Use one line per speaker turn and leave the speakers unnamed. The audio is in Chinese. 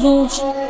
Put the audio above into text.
不知